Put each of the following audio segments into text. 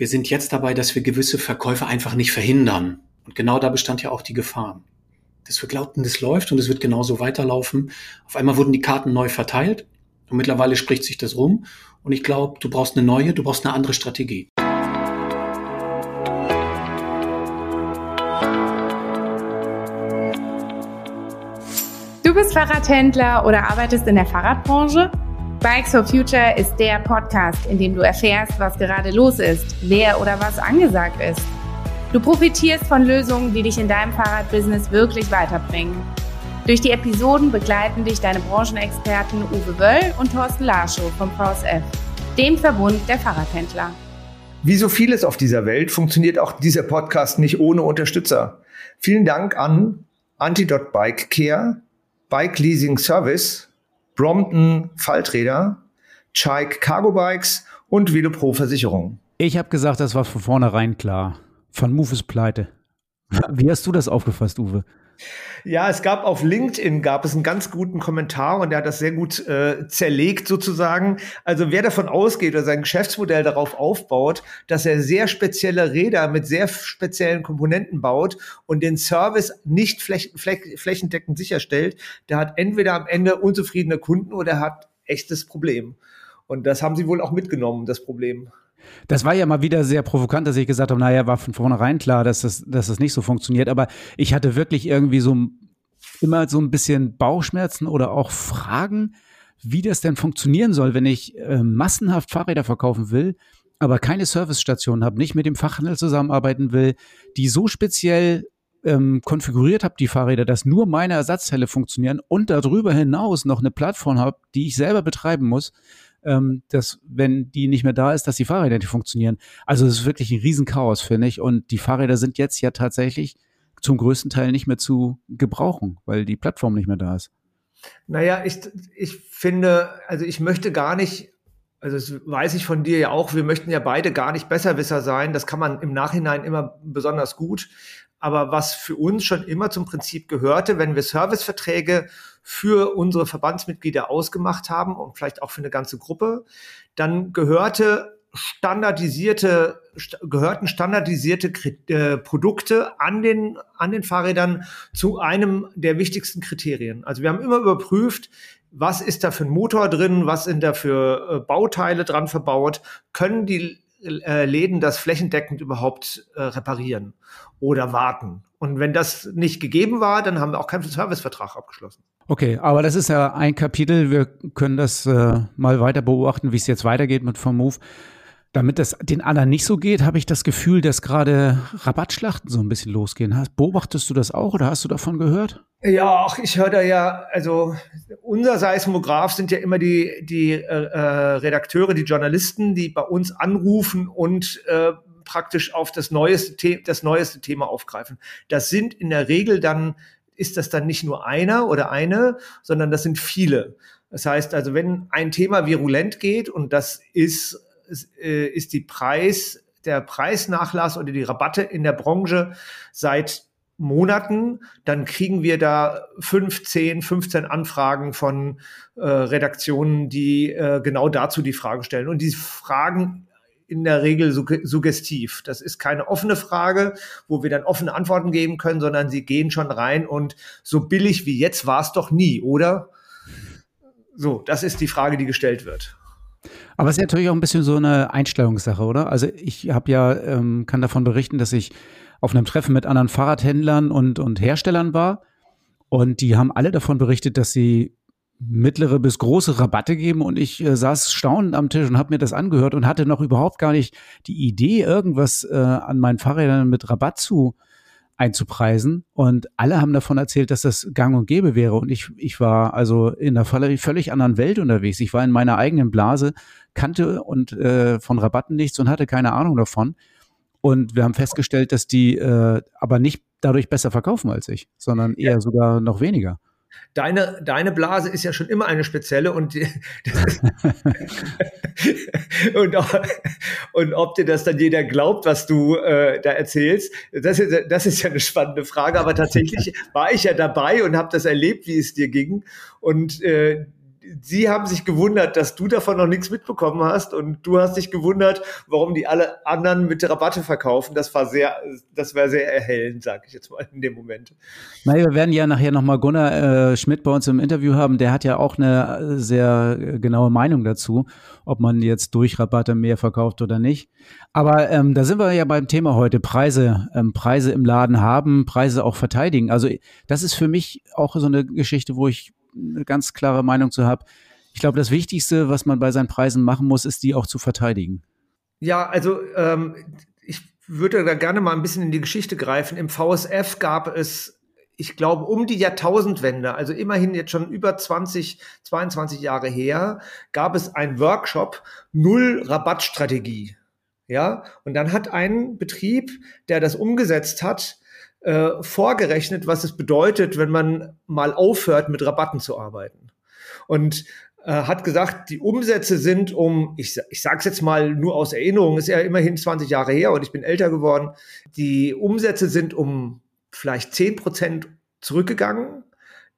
Wir sind jetzt dabei, dass wir gewisse Verkäufe einfach nicht verhindern. Und genau da bestand ja auch die Gefahr. Dass wir glaubten, das läuft und es wird genauso weiterlaufen. Auf einmal wurden die Karten neu verteilt und mittlerweile spricht sich das rum. Und ich glaube, du brauchst eine neue, du brauchst eine andere Strategie. Du bist Fahrradhändler oder arbeitest in der Fahrradbranche? Bikes for Future ist der Podcast, in dem du erfährst, was gerade los ist, wer oder was angesagt ist. Du profitierst von Lösungen, die dich in deinem Fahrradbusiness wirklich weiterbringen. Durch die Episoden begleiten dich deine Branchenexperten Uwe Wöll und Thorsten Larschow vom VSF, dem Verbund der Fahrradhändler. Wie so vieles auf dieser Welt funktioniert auch dieser Podcast nicht ohne Unterstützer. Vielen Dank an Antidot Bike Care, Bike Leasing Service, Brompton Falträder, Chike Cargo Bikes und Velopro Versicherung. Ich habe gesagt, das war von vornherein klar. Van Move ist pleite. Wie hast du das aufgefasst, Uwe? Ja, es gab auf LinkedIn gab es einen ganz guten Kommentar und der hat das sehr gut äh, zerlegt sozusagen. Also wer davon ausgeht oder sein Geschäftsmodell darauf aufbaut, dass er sehr spezielle Räder mit sehr speziellen Komponenten baut und den Service nicht fläch fläch flächendeckend sicherstellt, der hat entweder am Ende unzufriedene Kunden oder hat echtes Problem. Und das haben sie wohl auch mitgenommen, das Problem. Das war ja mal wieder sehr provokant, dass ich gesagt habe, naja, war von vornherein klar, dass das, dass das nicht so funktioniert. Aber ich hatte wirklich irgendwie so immer so ein bisschen Bauchschmerzen oder auch Fragen, wie das denn funktionieren soll, wenn ich äh, massenhaft Fahrräder verkaufen will, aber keine Servicestation habe, nicht mit dem Fachhandel zusammenarbeiten will, die so speziell ähm, konfiguriert habe, die Fahrräder, dass nur meine Ersatzteile funktionieren und darüber hinaus noch eine Plattform habe, die ich selber betreiben muss ähm, dass wenn die nicht mehr da ist, dass die Fahrräder nicht funktionieren. Also es ist wirklich ein Riesenchaos, finde ich. Und die Fahrräder sind jetzt ja tatsächlich zum größten Teil nicht mehr zu gebrauchen, weil die Plattform nicht mehr da ist. Naja, ich, ich finde, also ich möchte gar nicht, also das weiß ich von dir ja auch, wir möchten ja beide gar nicht Besserwisser sein. Das kann man im Nachhinein immer besonders gut. Aber was für uns schon immer zum Prinzip gehörte, wenn wir Serviceverträge für unsere Verbandsmitglieder ausgemacht haben und vielleicht auch für eine ganze Gruppe, dann gehörte standardisierte, gehörten standardisierte äh, Produkte an den, an den Fahrrädern zu einem der wichtigsten Kriterien. Also wir haben immer überprüft, was ist da für ein Motor drin, was sind da für äh, Bauteile dran verbaut, können die Läden das flächendeckend überhaupt äh, reparieren oder warten. Und wenn das nicht gegeben war, dann haben wir auch keinen Servicevertrag abgeschlossen. Okay, aber das ist ja ein Kapitel. Wir können das äh, mal weiter beobachten, wie es jetzt weitergeht mit Move. Damit das den anderen nicht so geht, habe ich das Gefühl, dass gerade Rabattschlachten so ein bisschen losgehen. Beobachtest du das auch oder hast du davon gehört? Ja, ach, ich höre da ja, also unser Seismograph sind ja immer die, die äh, äh, Redakteure, die Journalisten, die bei uns anrufen und äh, praktisch auf das neueste, das neueste Thema aufgreifen. Das sind in der Regel dann, ist das dann nicht nur einer oder eine, sondern das sind viele. Das heißt also, wenn ein Thema virulent geht und das ist äh, ist die Preis, der Preisnachlass oder die Rabatte in der Branche seit Monaten, dann kriegen wir da 15, 15 Anfragen von äh, Redaktionen, die äh, genau dazu die Frage stellen. Und die Fragen in der Regel suggestiv. Das ist keine offene Frage, wo wir dann offene Antworten geben können, sondern sie gehen schon rein und so billig wie jetzt war es doch nie, oder? So, das ist die Frage, die gestellt wird. Aber es ist natürlich auch ein bisschen so eine Einstellungssache, oder? Also ich habe ja, ähm, kann davon berichten, dass ich auf einem Treffen mit anderen Fahrradhändlern und, und Herstellern war. Und die haben alle davon berichtet, dass sie mittlere bis große Rabatte geben und ich äh, saß staunend am Tisch und habe mir das angehört und hatte noch überhaupt gar nicht die Idee, irgendwas äh, an meinen Fahrrädern mit Rabatt zu einzupreisen. Und alle haben davon erzählt, dass das gang und gäbe wäre. Und ich, ich war also in einer völlig anderen Welt unterwegs. Ich war in meiner eigenen Blase, kannte und äh, von Rabatten nichts und hatte keine Ahnung davon. Und wir haben festgestellt, dass die äh, aber nicht dadurch besser verkaufen als ich, sondern eher ja. sogar noch weniger. Deine, deine Blase ist ja schon immer eine spezielle und, und, und ob dir das dann jeder glaubt, was du äh, da erzählst, das ist, das ist ja eine spannende Frage. Aber tatsächlich war ich ja dabei und habe das erlebt, wie es dir ging. Und äh, sie haben sich gewundert, dass du davon noch nichts mitbekommen hast und du hast dich gewundert, warum die alle anderen mit Rabatte verkaufen. Das war sehr, das war sehr erhellend, sage ich jetzt mal in dem Moment. Naja, wir werden ja nachher nochmal Gunnar äh, Schmidt bei uns im Interview haben. Der hat ja auch eine sehr genaue Meinung dazu, ob man jetzt durch Rabatte mehr verkauft oder nicht. Aber ähm, da sind wir ja beim Thema heute, Preise, ähm, Preise im Laden haben, Preise auch verteidigen. Also das ist für mich auch so eine Geschichte, wo ich eine ganz klare Meinung zu habe. Ich glaube, das Wichtigste, was man bei seinen Preisen machen muss, ist, die auch zu verteidigen. Ja, also ähm, ich würde da gerne mal ein bisschen in die Geschichte greifen. Im VSF gab es ich glaube, um die Jahrtausendwende, also immerhin jetzt schon über 20, 22 Jahre her, gab es einen Workshop Null Rabattstrategie. Ja, und dann hat ein Betrieb, der das umgesetzt hat, äh, vorgerechnet, was es bedeutet, wenn man mal aufhört, mit Rabatten zu arbeiten. Und äh, hat gesagt, die Umsätze sind um, ich, ich sage es jetzt mal nur aus Erinnerung, ist ja immerhin 20 Jahre her und ich bin älter geworden, die Umsätze sind um vielleicht 10 Prozent zurückgegangen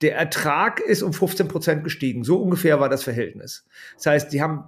der Ertrag ist um 15 Prozent gestiegen. So ungefähr war das Verhältnis. Das heißt, die haben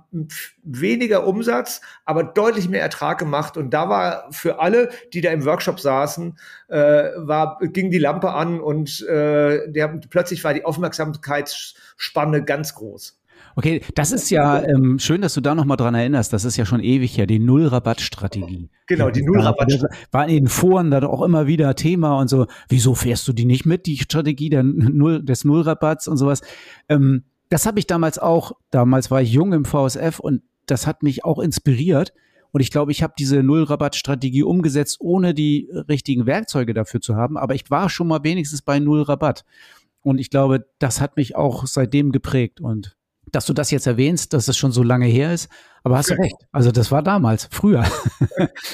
weniger Umsatz, aber deutlich mehr Ertrag gemacht. Und da war für alle, die da im Workshop saßen, äh, war, ging die Lampe an und äh, der, plötzlich war die Aufmerksamkeitsspanne ganz groß. Okay, das ist ja ähm, schön, dass du da nochmal dran erinnerst. Das ist ja schon ewig her, die Null-Rabatt-Strategie. Genau, die Null-Rabatt-Strategie. War in den Foren da auch immer wieder Thema und so, wieso fährst du die nicht mit, die Strategie der Null, des Null-Rabatts und sowas. Ähm, das habe ich damals auch, damals war ich jung im VSF und das hat mich auch inspiriert. Und ich glaube, ich habe diese Null-Rabatt-Strategie umgesetzt, ohne die richtigen Werkzeuge dafür zu haben. Aber ich war schon mal wenigstens bei Null-Rabatt. Und ich glaube, das hat mich auch seitdem geprägt. Und dass du das jetzt erwähnst, dass es schon so lange her ist. Aber hast du recht. Also das war damals, früher.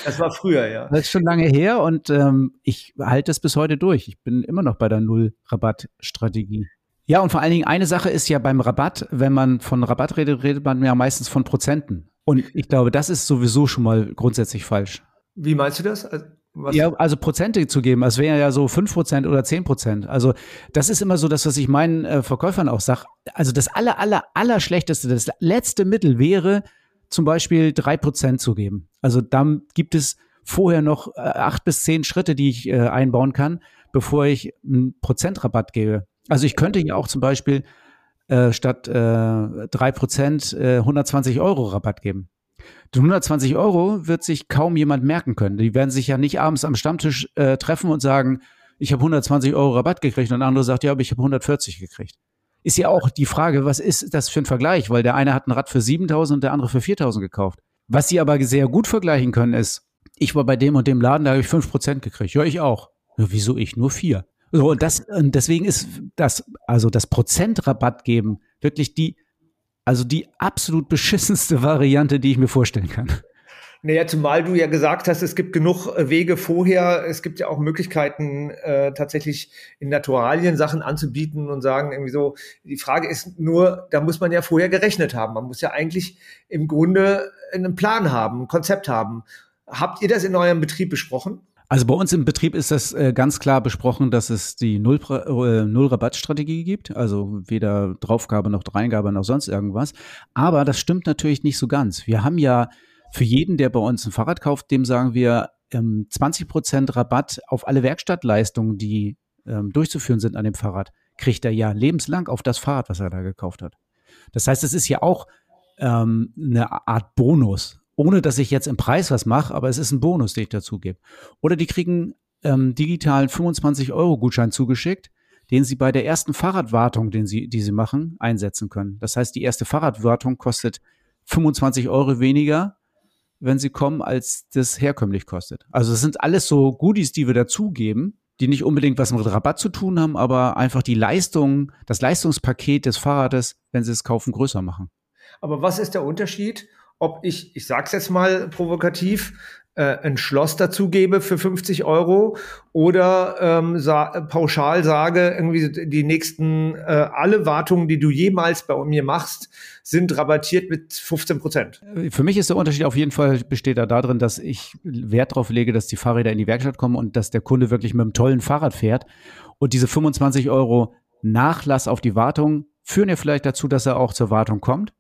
Das war früher, ja. Das ist schon lange her und ähm, ich halte es bis heute durch. Ich bin immer noch bei der Null-Rabatt-Strategie. Ja, und vor allen Dingen eine Sache ist ja beim Rabatt, wenn man von Rabatt redet, redet man ja meistens von Prozenten. Und ich glaube, das ist sowieso schon mal grundsätzlich falsch. Wie meinst du das? Was? Ja, also Prozente zu geben, es wäre ja so fünf Prozent oder zehn Prozent. Also das ist immer so das, was ich meinen äh, Verkäufern auch sage. Also das aller, aller, aller schlechteste, das letzte Mittel wäre zum Beispiel drei Prozent zu geben. Also dann gibt es vorher noch äh, acht bis zehn Schritte, die ich äh, einbauen kann, bevor ich einen Prozentrabatt gebe. Also ich könnte ja auch zum Beispiel äh, statt äh, drei Prozent äh, 120 Euro Rabatt geben. Die 120 Euro wird sich kaum jemand merken können. Die werden sich ja nicht abends am Stammtisch äh, treffen und sagen, ich habe 120 Euro Rabatt gekriegt und der andere sagt, ja, aber ich habe 140 gekriegt. Ist ja auch die Frage, was ist das für ein Vergleich? Weil der eine hat ein Rad für 7000 und der andere für 4000 gekauft. Was sie aber sehr gut vergleichen können ist, ich war bei dem und dem Laden, da habe ich 5% gekriegt. Ja, ich auch. Ja, wieso ich? Nur 4. So, und das, und deswegen ist das, also das Prozentrabatt geben wirklich die also die absolut beschissenste Variante, die ich mir vorstellen kann. Naja, zumal du ja gesagt hast, es gibt genug äh, Wege vorher. Es gibt ja auch Möglichkeiten, äh, tatsächlich in Naturalien Sachen anzubieten und sagen irgendwie so, die Frage ist nur, da muss man ja vorher gerechnet haben. Man muss ja eigentlich im Grunde einen Plan haben, ein Konzept haben. Habt ihr das in eurem Betrieb besprochen? Also bei uns im Betrieb ist das äh, ganz klar besprochen, dass es die Null, äh, Null Rabattstrategie gibt, also weder Draufgabe noch Dreingabe noch sonst irgendwas. Aber das stimmt natürlich nicht so ganz. Wir haben ja für jeden, der bei uns ein Fahrrad kauft, dem sagen wir ähm, 20 Prozent Rabatt auf alle Werkstattleistungen, die ähm, durchzuführen sind an dem Fahrrad, kriegt er ja lebenslang auf das Fahrrad, was er da gekauft hat. Das heißt, es ist ja auch ähm, eine Art Bonus ohne dass ich jetzt im Preis was mache, aber es ist ein Bonus, den ich dazu gebe. Oder die kriegen ähm, digitalen 25-Euro-Gutschein zugeschickt, den sie bei der ersten Fahrradwartung, den sie, die sie machen, einsetzen können. Das heißt, die erste Fahrradwartung kostet 25 Euro weniger, wenn sie kommen, als das herkömmlich kostet. Also es sind alles so Goodies, die wir dazugeben, die nicht unbedingt was mit Rabatt zu tun haben, aber einfach die Leistung, das Leistungspaket des Fahrrades, wenn sie es kaufen, größer machen. Aber was ist der Unterschied, ob ich, ich sag's jetzt mal provokativ, äh, ein Schloss dazugebe für 50 Euro oder ähm, sa pauschal sage, irgendwie die nächsten, äh, alle Wartungen, die du jemals bei mir machst, sind rabattiert mit 15 Prozent. Für mich ist der Unterschied auf jeden Fall, besteht da darin, dass ich Wert darauf lege, dass die Fahrräder in die Werkstatt kommen und dass der Kunde wirklich mit einem tollen Fahrrad fährt und diese 25 Euro Nachlass auf die Wartung führen ja vielleicht dazu, dass er auch zur Wartung kommt.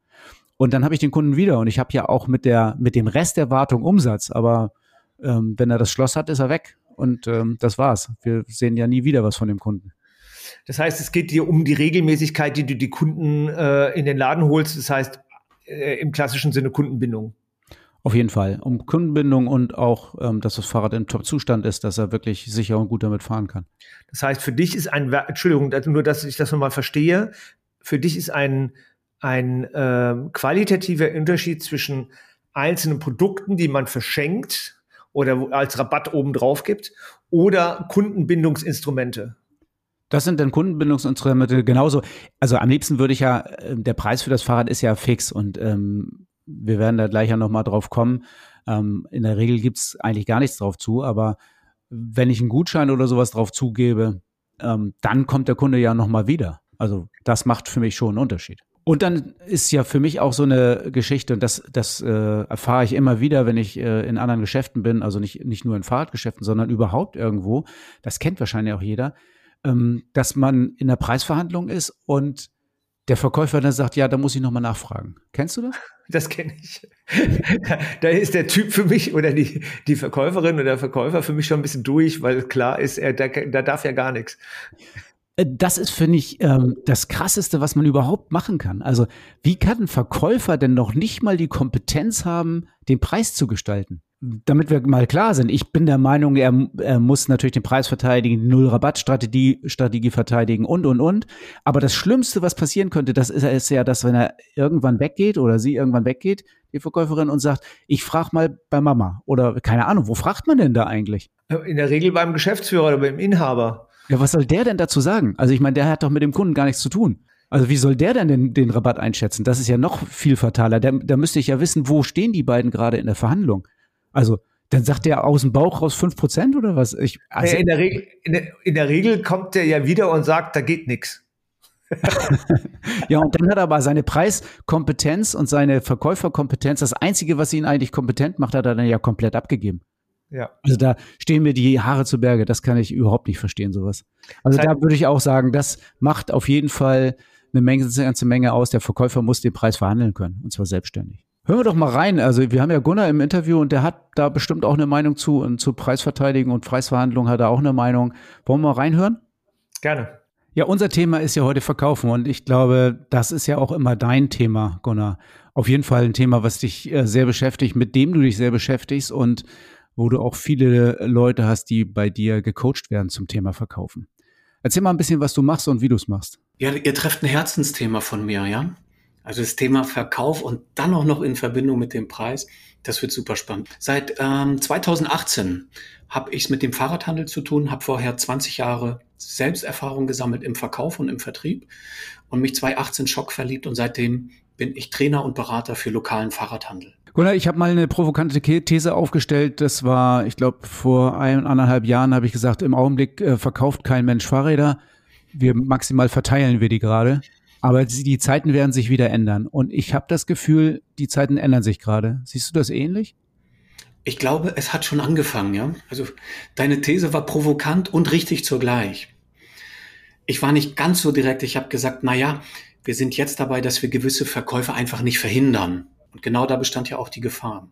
Und dann habe ich den Kunden wieder und ich habe ja auch mit der mit dem Rest der Wartung Umsatz, aber ähm, wenn er das Schloss hat, ist er weg und ähm, das war's. Wir sehen ja nie wieder was von dem Kunden. Das heißt, es geht dir um die Regelmäßigkeit, die du die Kunden äh, in den Laden holst. Das heißt, äh, im klassischen Sinne Kundenbindung. Auf jeden Fall. Um Kundenbindung und auch, ähm, dass das Fahrrad in Top-Zustand ist, dass er wirklich sicher und gut damit fahren kann. Das heißt, für dich ist ein, Entschuldigung, nur dass ich das nochmal verstehe, für dich ist ein, ein äh, qualitativer Unterschied zwischen einzelnen Produkten, die man verschenkt oder als Rabatt oben drauf gibt, oder Kundenbindungsinstrumente. Das sind dann Kundenbindungsinstrumente genauso. Also am liebsten würde ich ja, äh, der Preis für das Fahrrad ist ja fix und ähm, wir werden da gleich ja nochmal drauf kommen. Ähm, in der Regel gibt's eigentlich gar nichts drauf zu, aber wenn ich einen Gutschein oder sowas drauf zugebe, ähm, dann kommt der Kunde ja nochmal wieder. Also das macht für mich schon einen Unterschied. Und dann ist ja für mich auch so eine Geschichte, und das, das äh, erfahre ich immer wieder, wenn ich äh, in anderen Geschäften bin, also nicht, nicht nur in Fahrradgeschäften, sondern überhaupt irgendwo, das kennt wahrscheinlich auch jeder, ähm, dass man in der Preisverhandlung ist und der Verkäufer dann sagt, ja, da muss ich nochmal nachfragen. Kennst du das? Das kenne ich. da ist der Typ für mich oder die, die Verkäuferin oder der Verkäufer für mich schon ein bisschen durch, weil klar ist, er, da, da darf ja gar nichts. Äh, das ist, finde ich, ähm, das Krasseste, was man überhaupt machen kann. Also, wie kann ein Verkäufer denn noch nicht mal die Kompetenz haben, den Preis zu gestalten? damit wir mal klar sind, ich bin der Meinung, er, er muss natürlich den Preis verteidigen, die Null-Rabatt-Strategie Strategie verteidigen und, und, und. Aber das Schlimmste, was passieren könnte, das ist, ist ja, dass wenn er irgendwann weggeht oder sie irgendwann weggeht, die Verkäuferin, und sagt, ich frage mal bei Mama oder keine Ahnung, wo fragt man denn da eigentlich? In der Regel beim Geschäftsführer oder beim Inhaber. Ja, was soll der denn dazu sagen? Also ich meine, der hat doch mit dem Kunden gar nichts zu tun. Also wie soll der denn den, den Rabatt einschätzen? Das ist ja noch viel fataler. Da, da müsste ich ja wissen, wo stehen die beiden gerade in der Verhandlung. Also, dann sagt der aus dem Bauch raus fünf Prozent oder was? Ich, also in, der Regel, in, der, in der Regel kommt der ja wieder und sagt, da geht nichts. ja, und dann hat er aber seine Preiskompetenz und seine Verkäuferkompetenz, das Einzige, was ihn eigentlich kompetent macht, hat er dann ja komplett abgegeben. Ja. Also da stehen mir die Haare zu Berge, das kann ich überhaupt nicht verstehen, sowas. Also das heißt, da würde ich auch sagen, das macht auf jeden Fall eine, Menge, eine ganze Menge aus. Der Verkäufer muss den Preis verhandeln können, und zwar selbstständig. Hören wir doch mal rein. Also wir haben ja Gunnar im Interview und der hat da bestimmt auch eine Meinung zu und zu Preisverteidigung und Preisverhandlungen hat er auch eine Meinung. Wollen wir mal reinhören? Gerne. Ja, unser Thema ist ja heute Verkaufen und ich glaube, das ist ja auch immer dein Thema, Gunnar. Auf jeden Fall ein Thema, was dich äh, sehr beschäftigt, mit dem du dich sehr beschäftigst und wo du auch viele Leute hast, die bei dir gecoacht werden zum Thema Verkaufen. Erzähl mal ein bisschen, was du machst und wie du es machst. Ja, ihr trefft ein Herzensthema von mir, ja. Also das Thema Verkauf und dann auch noch in Verbindung mit dem Preis, das wird super spannend. Seit ähm, 2018 habe ich es mit dem Fahrradhandel zu tun, habe vorher 20 Jahre Selbsterfahrung gesammelt im Verkauf und im Vertrieb und mich 2018 Schock verliebt und seitdem bin ich Trainer und Berater für lokalen Fahrradhandel. Gunnar, ich habe mal eine provokante These aufgestellt. Das war, ich glaube, vor eineinhalb Jahren habe ich gesagt, im Augenblick äh, verkauft kein Mensch Fahrräder. Wir maximal verteilen wir die gerade. Aber die Zeiten werden sich wieder ändern. Und ich habe das Gefühl, die Zeiten ändern sich gerade. Siehst du das ähnlich? Ich glaube, es hat schon angefangen, ja. Also deine These war provokant und richtig zugleich. Ich war nicht ganz so direkt. Ich habe gesagt, na ja, wir sind jetzt dabei, dass wir gewisse Verkäufe einfach nicht verhindern. Und genau da bestand ja auch die Gefahr.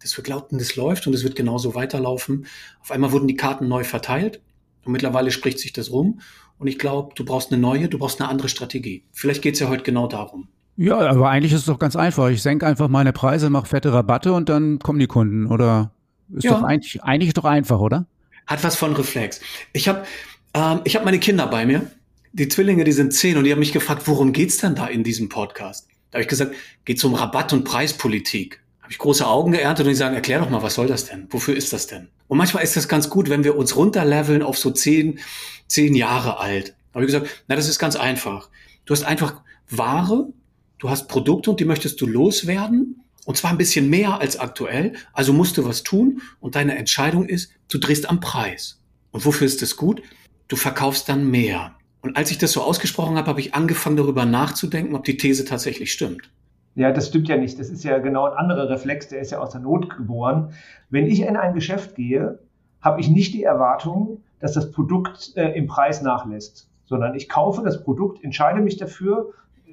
Dass wir glaubten, das läuft und es wird genauso weiterlaufen. Auf einmal wurden die Karten neu verteilt und mittlerweile spricht sich das rum. Und ich glaube, du brauchst eine neue, du brauchst eine andere Strategie. Vielleicht geht es ja heute genau darum. Ja, aber eigentlich ist es doch ganz einfach. Ich senke einfach meine Preise, mache fette Rabatte und dann kommen die Kunden. Oder ist ja. doch eigentlich, eigentlich doch einfach, oder? Hat was von Reflex. Ich habe ähm, ich hab meine Kinder bei mir. Die Zwillinge, die sind zehn und die haben mich gefragt, worum geht's denn da in diesem Podcast? Da habe ich gesagt, geht's um Rabatt- und Preispolitik habe ich große Augen geerntet und die sagen, erklär doch mal, was soll das denn? Wofür ist das denn? Und manchmal ist das ganz gut, wenn wir uns runterleveln auf so zehn, zehn Jahre alt. Da habe ich gesagt, na, das ist ganz einfach. Du hast einfach Ware, du hast Produkte und die möchtest du loswerden. Und zwar ein bisschen mehr als aktuell. Also musst du was tun. Und deine Entscheidung ist, du drehst am Preis. Und wofür ist das gut? Du verkaufst dann mehr. Und als ich das so ausgesprochen habe, habe ich angefangen darüber nachzudenken, ob die These tatsächlich stimmt. Ja, das stimmt ja nicht. Das ist ja genau ein anderer Reflex, der ist ja aus der Not geboren. Wenn ich in ein Geschäft gehe, habe ich nicht die Erwartung, dass das Produkt äh, im Preis nachlässt, sondern ich kaufe das Produkt, entscheide mich dafür,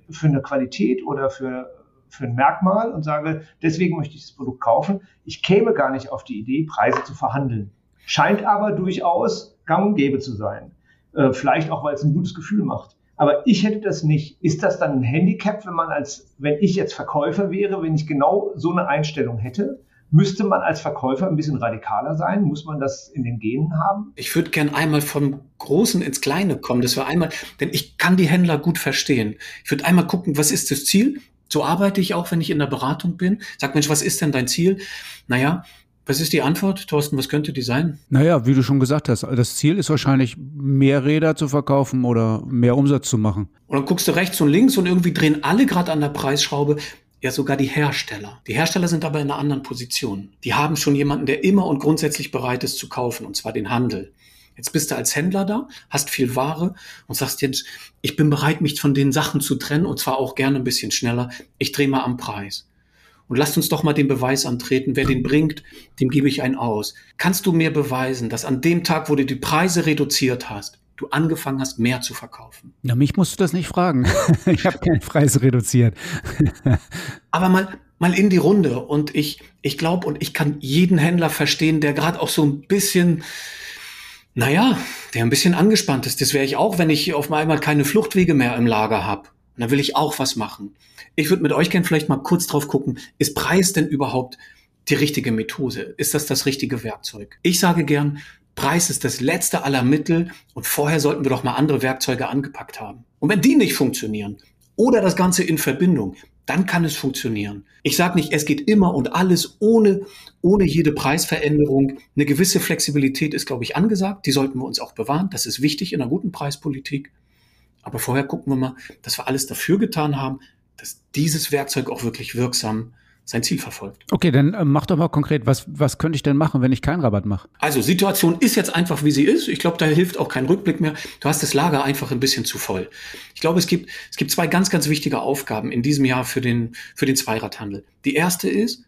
für eine Qualität oder für, für ein Merkmal und sage, deswegen möchte ich das Produkt kaufen. Ich käme gar nicht auf die Idee, Preise zu verhandeln. Scheint aber durchaus gang und gäbe zu sein. Äh, vielleicht auch, weil es ein gutes Gefühl macht. Aber ich hätte das nicht. Ist das dann ein Handicap, wenn man als, wenn ich jetzt Verkäufer wäre, wenn ich genau so eine Einstellung hätte? Müsste man als Verkäufer ein bisschen radikaler sein? Muss man das in den Genen haben? Ich würde gern einmal vom Großen ins Kleine kommen, dass wir einmal, denn ich kann die Händler gut verstehen. Ich würde einmal gucken, was ist das Ziel? So arbeite ich auch, wenn ich in der Beratung bin. Sag Mensch, was ist denn dein Ziel? Naja, was ist die Antwort, Thorsten? Was könnte die sein? Naja, wie du schon gesagt hast, das Ziel ist wahrscheinlich, mehr Räder zu verkaufen oder mehr Umsatz zu machen. Und dann guckst du rechts und links und irgendwie drehen alle gerade an der Preisschraube. Ja, sogar die Hersteller. Die Hersteller sind aber in einer anderen Position. Die haben schon jemanden, der immer und grundsätzlich bereit ist zu kaufen, und zwar den Handel. Jetzt bist du als Händler da, hast viel Ware und sagst jetzt, ich bin bereit, mich von den Sachen zu trennen und zwar auch gerne ein bisschen schneller. Ich drehe mal am Preis. Und lasst uns doch mal den Beweis antreten. Wer den bringt, dem gebe ich einen aus. Kannst du mir beweisen, dass an dem Tag, wo du die Preise reduziert hast, du angefangen hast, mehr zu verkaufen? Na, mich musst du das nicht fragen. ich habe keine Preise reduziert. Aber mal, mal in die Runde. Und ich, ich glaube, und ich kann jeden Händler verstehen, der gerade auch so ein bisschen, naja, der ein bisschen angespannt ist. Das wäre ich auch, wenn ich auf einmal keine Fluchtwege mehr im Lager habe. Und dann will ich auch was machen. Ich würde mit euch gerne vielleicht mal kurz drauf gucken, ist Preis denn überhaupt die richtige Methode? Ist das das richtige Werkzeug? Ich sage gern, Preis ist das letzte aller Mittel und vorher sollten wir doch mal andere Werkzeuge angepackt haben. Und wenn die nicht funktionieren oder das Ganze in Verbindung, dann kann es funktionieren. Ich sage nicht, es geht immer und alles ohne, ohne jede Preisveränderung. Eine gewisse Flexibilität ist, glaube ich, angesagt. Die sollten wir uns auch bewahren. Das ist wichtig in einer guten Preispolitik. Aber vorher gucken wir mal, dass wir alles dafür getan haben, dass dieses Werkzeug auch wirklich wirksam sein Ziel verfolgt. Okay, dann äh, mach doch mal konkret, was, was könnte ich denn machen, wenn ich keinen Rabatt mache? Also Situation ist jetzt einfach, wie sie ist. Ich glaube, da hilft auch kein Rückblick mehr. Du hast das Lager einfach ein bisschen zu voll. Ich glaube, es gibt, es gibt zwei ganz, ganz wichtige Aufgaben in diesem Jahr für den, für den Zweiradhandel. Die erste ist,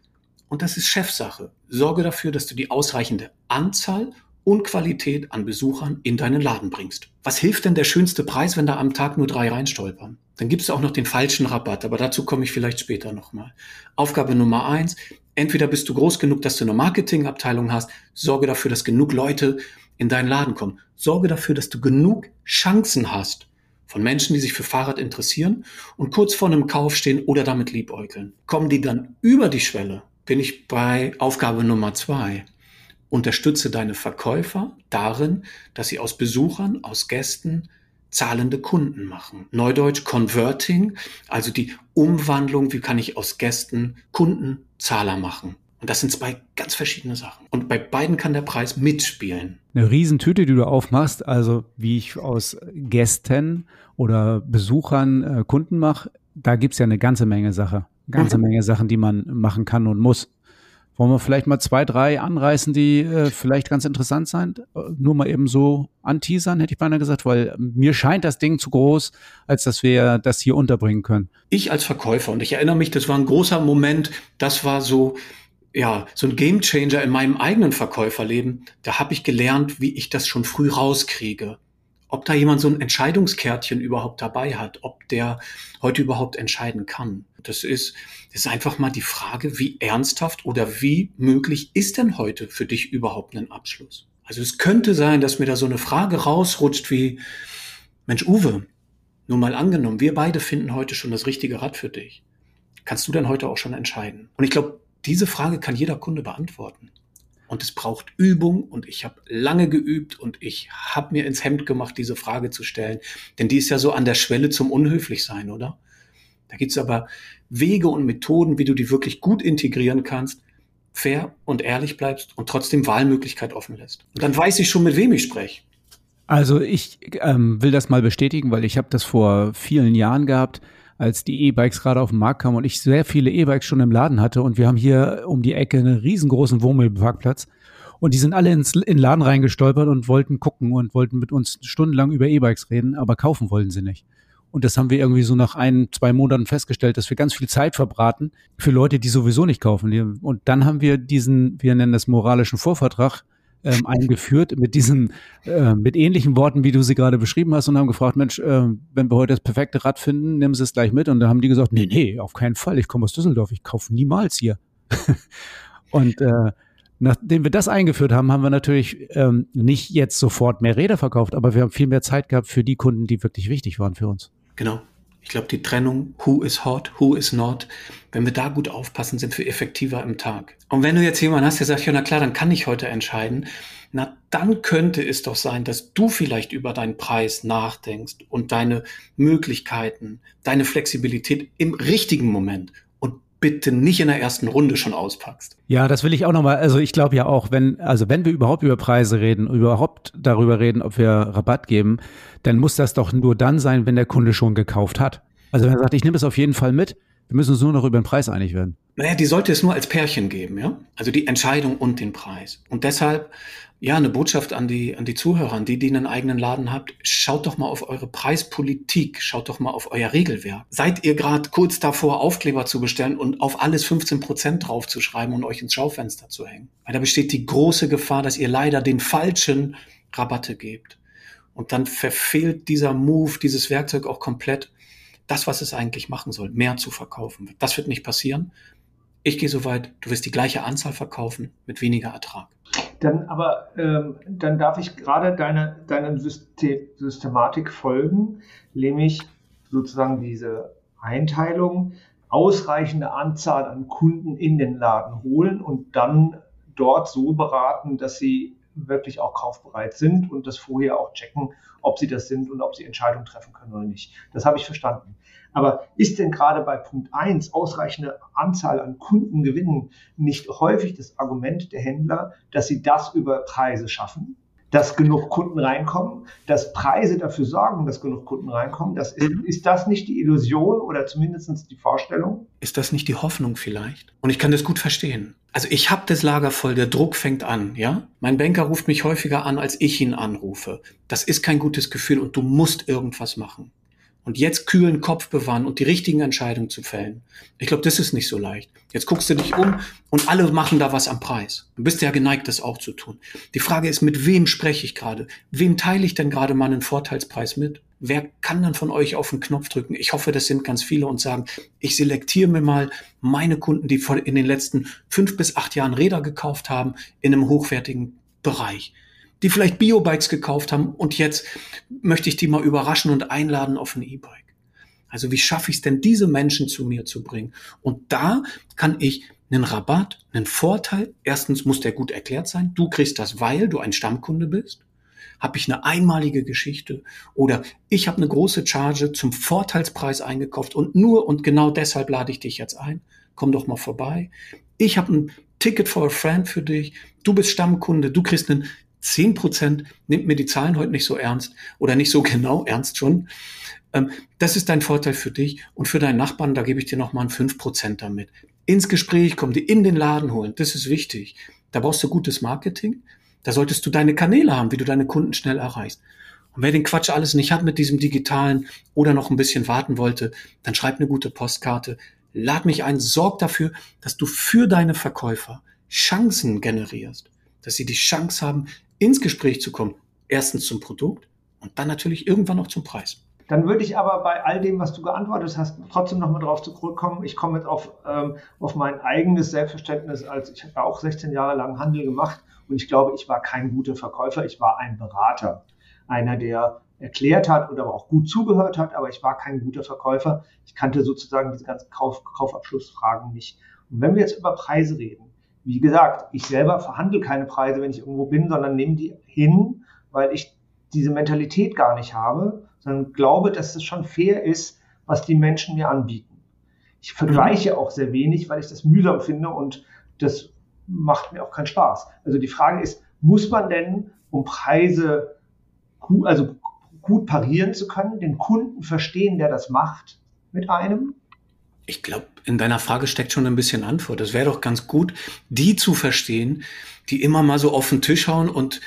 und das ist Chefsache, sorge dafür, dass du die ausreichende Anzahl und Qualität an Besuchern in deinen Laden bringst. Was hilft denn der schönste Preis, wenn da am Tag nur drei reinstolpern? Dann gibst du auch noch den falschen Rabatt, aber dazu komme ich vielleicht später nochmal. Aufgabe Nummer eins, entweder bist du groß genug, dass du eine Marketingabteilung hast, sorge dafür, dass genug Leute in deinen Laden kommen. Sorge dafür, dass du genug Chancen hast von Menschen, die sich für Fahrrad interessieren und kurz vor einem Kauf stehen oder damit liebäugeln. Kommen die dann über die Schwelle, bin ich bei Aufgabe Nummer zwei. Unterstütze deine Verkäufer darin, dass sie aus Besuchern, aus Gästen zahlende Kunden machen. Neudeutsch Converting, also die Umwandlung, wie kann ich aus Gästen Kunden Zahler machen. Und das sind zwei ganz verschiedene Sachen. Und bei beiden kann der Preis mitspielen. Eine Riesentüte, die du aufmachst, also wie ich aus Gästen oder Besuchern äh, Kunden mache, da gibt's ja eine ganze Menge Sache. Ganze mhm. Menge Sachen, die man machen kann und muss. Wollen wir vielleicht mal zwei, drei anreißen, die äh, vielleicht ganz interessant sind? Nur mal eben so anteasern, hätte ich beinahe gesagt, weil mir scheint das Ding zu groß, als dass wir das hier unterbringen können. Ich als Verkäufer, und ich erinnere mich, das war ein großer Moment, das war so, ja, so ein Gamechanger in meinem eigenen Verkäuferleben. Da habe ich gelernt, wie ich das schon früh rauskriege ob da jemand so ein Entscheidungskärtchen überhaupt dabei hat, ob der heute überhaupt entscheiden kann. Das ist, das ist einfach mal die Frage, wie ernsthaft oder wie möglich ist denn heute für dich überhaupt ein Abschluss? Also es könnte sein, dass mir da so eine Frage rausrutscht wie, Mensch Uwe, nur mal angenommen, wir beide finden heute schon das richtige Rad für dich. Kannst du denn heute auch schon entscheiden? Und ich glaube, diese Frage kann jeder Kunde beantworten. Und es braucht Übung und ich habe lange geübt und ich habe mir ins Hemd gemacht, diese Frage zu stellen. Denn die ist ja so an der Schwelle zum Unhöflichsein, oder? Da gibt's aber Wege und Methoden, wie du die wirklich gut integrieren kannst, fair und ehrlich bleibst und trotzdem Wahlmöglichkeit offen lässt. Und dann weiß ich schon, mit wem ich spreche. Also ich ähm, will das mal bestätigen, weil ich habe das vor vielen Jahren gehabt als die E-Bikes gerade auf den Markt kamen und ich sehr viele E-Bikes schon im Laden hatte und wir haben hier um die Ecke einen riesengroßen Wohnmobilparkplatz und die sind alle ins, in den Laden reingestolpert und wollten gucken und wollten mit uns stundenlang über E-Bikes reden, aber kaufen wollten sie nicht. Und das haben wir irgendwie so nach ein, zwei Monaten festgestellt, dass wir ganz viel Zeit verbraten für Leute, die sowieso nicht kaufen. Und dann haben wir diesen, wir nennen das moralischen Vorvertrag, ähm, eingeführt mit diesen, äh, mit ähnlichen Worten, wie du sie gerade beschrieben hast und haben gefragt, Mensch, äh, wenn wir heute das perfekte Rad finden, nehmen Sie es gleich mit. Und da haben die gesagt, nee, nee, auf keinen Fall. Ich komme aus Düsseldorf, ich kaufe niemals hier. und äh, Nachdem wir das eingeführt haben, haben wir natürlich ähm, nicht jetzt sofort mehr Räder verkauft, aber wir haben viel mehr Zeit gehabt für die Kunden, die wirklich wichtig waren für uns. Genau. Ich glaube, die Trennung, who is hot, who is not, wenn wir da gut aufpassen, sind wir effektiver im Tag. Und wenn du jetzt jemanden hast, der sagt, ja, na klar, dann kann ich heute entscheiden, na, dann könnte es doch sein, dass du vielleicht über deinen Preis nachdenkst und deine Möglichkeiten, deine Flexibilität im richtigen Moment bitte nicht in der ersten Runde schon auspackst. Ja, das will ich auch nochmal, also ich glaube ja auch, wenn, also wenn wir überhaupt über Preise reden, überhaupt darüber reden, ob wir Rabatt geben, dann muss das doch nur dann sein, wenn der Kunde schon gekauft hat. Also wenn er sagt, ich nehme es auf jeden Fall mit, wir müssen uns nur noch über den Preis einig werden. Naja, die sollte es nur als Pärchen geben, ja? Also die Entscheidung und den Preis. Und deshalb ja, eine Botschaft an die, an die Zuhörer, an die, die einen eigenen Laden habt. Schaut doch mal auf eure Preispolitik, schaut doch mal auf euer Regelwerk. Seid ihr gerade kurz davor, Aufkleber zu bestellen und auf alles 15 Prozent draufzuschreiben und euch ins Schaufenster zu hängen? Weil da besteht die große Gefahr, dass ihr leider den falschen Rabatte gebt. Und dann verfehlt dieser Move, dieses Werkzeug auch komplett das, was es eigentlich machen soll, mehr zu verkaufen. Das wird nicht passieren. Ich gehe so weit, du wirst die gleiche Anzahl verkaufen mit weniger Ertrag. Dann aber, ähm, dann darf ich gerade deine, deiner System, Systematik folgen, nämlich sozusagen diese Einteilung, ausreichende Anzahl an Kunden in den Laden holen und dann dort so beraten, dass sie wirklich auch kaufbereit sind und das vorher auch checken, ob sie das sind und ob sie Entscheidungen treffen können oder nicht. Das habe ich verstanden. Aber ist denn gerade bei Punkt 1 ausreichende Anzahl an Kunden gewinnen nicht häufig das Argument der Händler, dass sie das über Preise schaffen? Dass genug Kunden reinkommen, dass Preise dafür sorgen, dass genug Kunden reinkommen. Das ist, mhm. ist das nicht die Illusion oder zumindest die Vorstellung? Ist das nicht die Hoffnung vielleicht? Und ich kann das gut verstehen. Also ich habe das Lager voll, der Druck fängt an, ja? Mein Banker ruft mich häufiger an, als ich ihn anrufe. Das ist kein gutes Gefühl und du musst irgendwas machen und jetzt kühlen Kopf bewahren und die richtigen Entscheidungen zu fällen. Ich glaube, das ist nicht so leicht. Jetzt guckst du dich um und alle machen da was am Preis. Du bist ja geneigt, das auch zu tun. Die Frage ist, mit wem spreche ich gerade? Wem teile ich denn gerade meinen Vorteilspreis mit? Wer kann dann von euch auf den Knopf drücken? Ich hoffe, das sind ganz viele und sagen, ich selektiere mir mal meine Kunden, die in den letzten fünf bis acht Jahren Räder gekauft haben, in einem hochwertigen Bereich die vielleicht Biobikes gekauft haben und jetzt möchte ich die mal überraschen und einladen auf ein E-Bike. Also wie schaffe ich es denn, diese Menschen zu mir zu bringen? Und da kann ich einen Rabatt, einen Vorteil. Erstens muss der gut erklärt sein. Du kriegst das, weil du ein Stammkunde bist. Habe ich eine einmalige Geschichte oder ich habe eine große Charge zum Vorteilspreis eingekauft und nur und genau deshalb lade ich dich jetzt ein. Komm doch mal vorbei. Ich habe ein Ticket for a Friend für dich. Du bist Stammkunde. Du kriegst einen 10 Prozent, nimmt mir die Zahlen heute nicht so ernst oder nicht so genau ernst schon. Ähm, das ist dein Vorteil für dich und für deinen Nachbarn, da gebe ich dir nochmal ein 5 Prozent damit. Ins Gespräch kommen, die in den Laden holen, das ist wichtig. Da brauchst du gutes Marketing. Da solltest du deine Kanäle haben, wie du deine Kunden schnell erreichst. Und wer den Quatsch alles nicht hat mit diesem digitalen oder noch ein bisschen warten wollte, dann schreib eine gute Postkarte, lad mich ein, sorg dafür, dass du für deine Verkäufer Chancen generierst, dass sie die Chance haben, ins Gespräch zu kommen. Erstens zum Produkt und dann natürlich irgendwann noch zum Preis. Dann würde ich aber bei all dem, was du geantwortet hast, trotzdem nochmal drauf zurückkommen. Ich komme jetzt auf, ähm, auf mein eigenes Selbstverständnis, als ich habe auch 16 Jahre lang Handel gemacht und ich glaube, ich war kein guter Verkäufer, ich war ein Berater. Einer, der erklärt hat und aber auch gut zugehört hat, aber ich war kein guter Verkäufer. Ich kannte sozusagen diese ganzen Kauf, Kaufabschlussfragen nicht. Und wenn wir jetzt über Preise reden, wie gesagt, ich selber verhandle keine Preise, wenn ich irgendwo bin, sondern nehme die hin, weil ich diese Mentalität gar nicht habe, sondern glaube, dass es schon fair ist, was die Menschen mir anbieten. Ich vergleiche auch sehr wenig, weil ich das mühsam finde und das macht mir auch keinen Spaß. Also die Frage ist, muss man denn, um Preise gut, also gut parieren zu können, den Kunden verstehen, der das macht mit einem? Ich glaube, in deiner Frage steckt schon ein bisschen Antwort. Es wäre doch ganz gut, die zu verstehen, die immer mal so auf den Tisch hauen und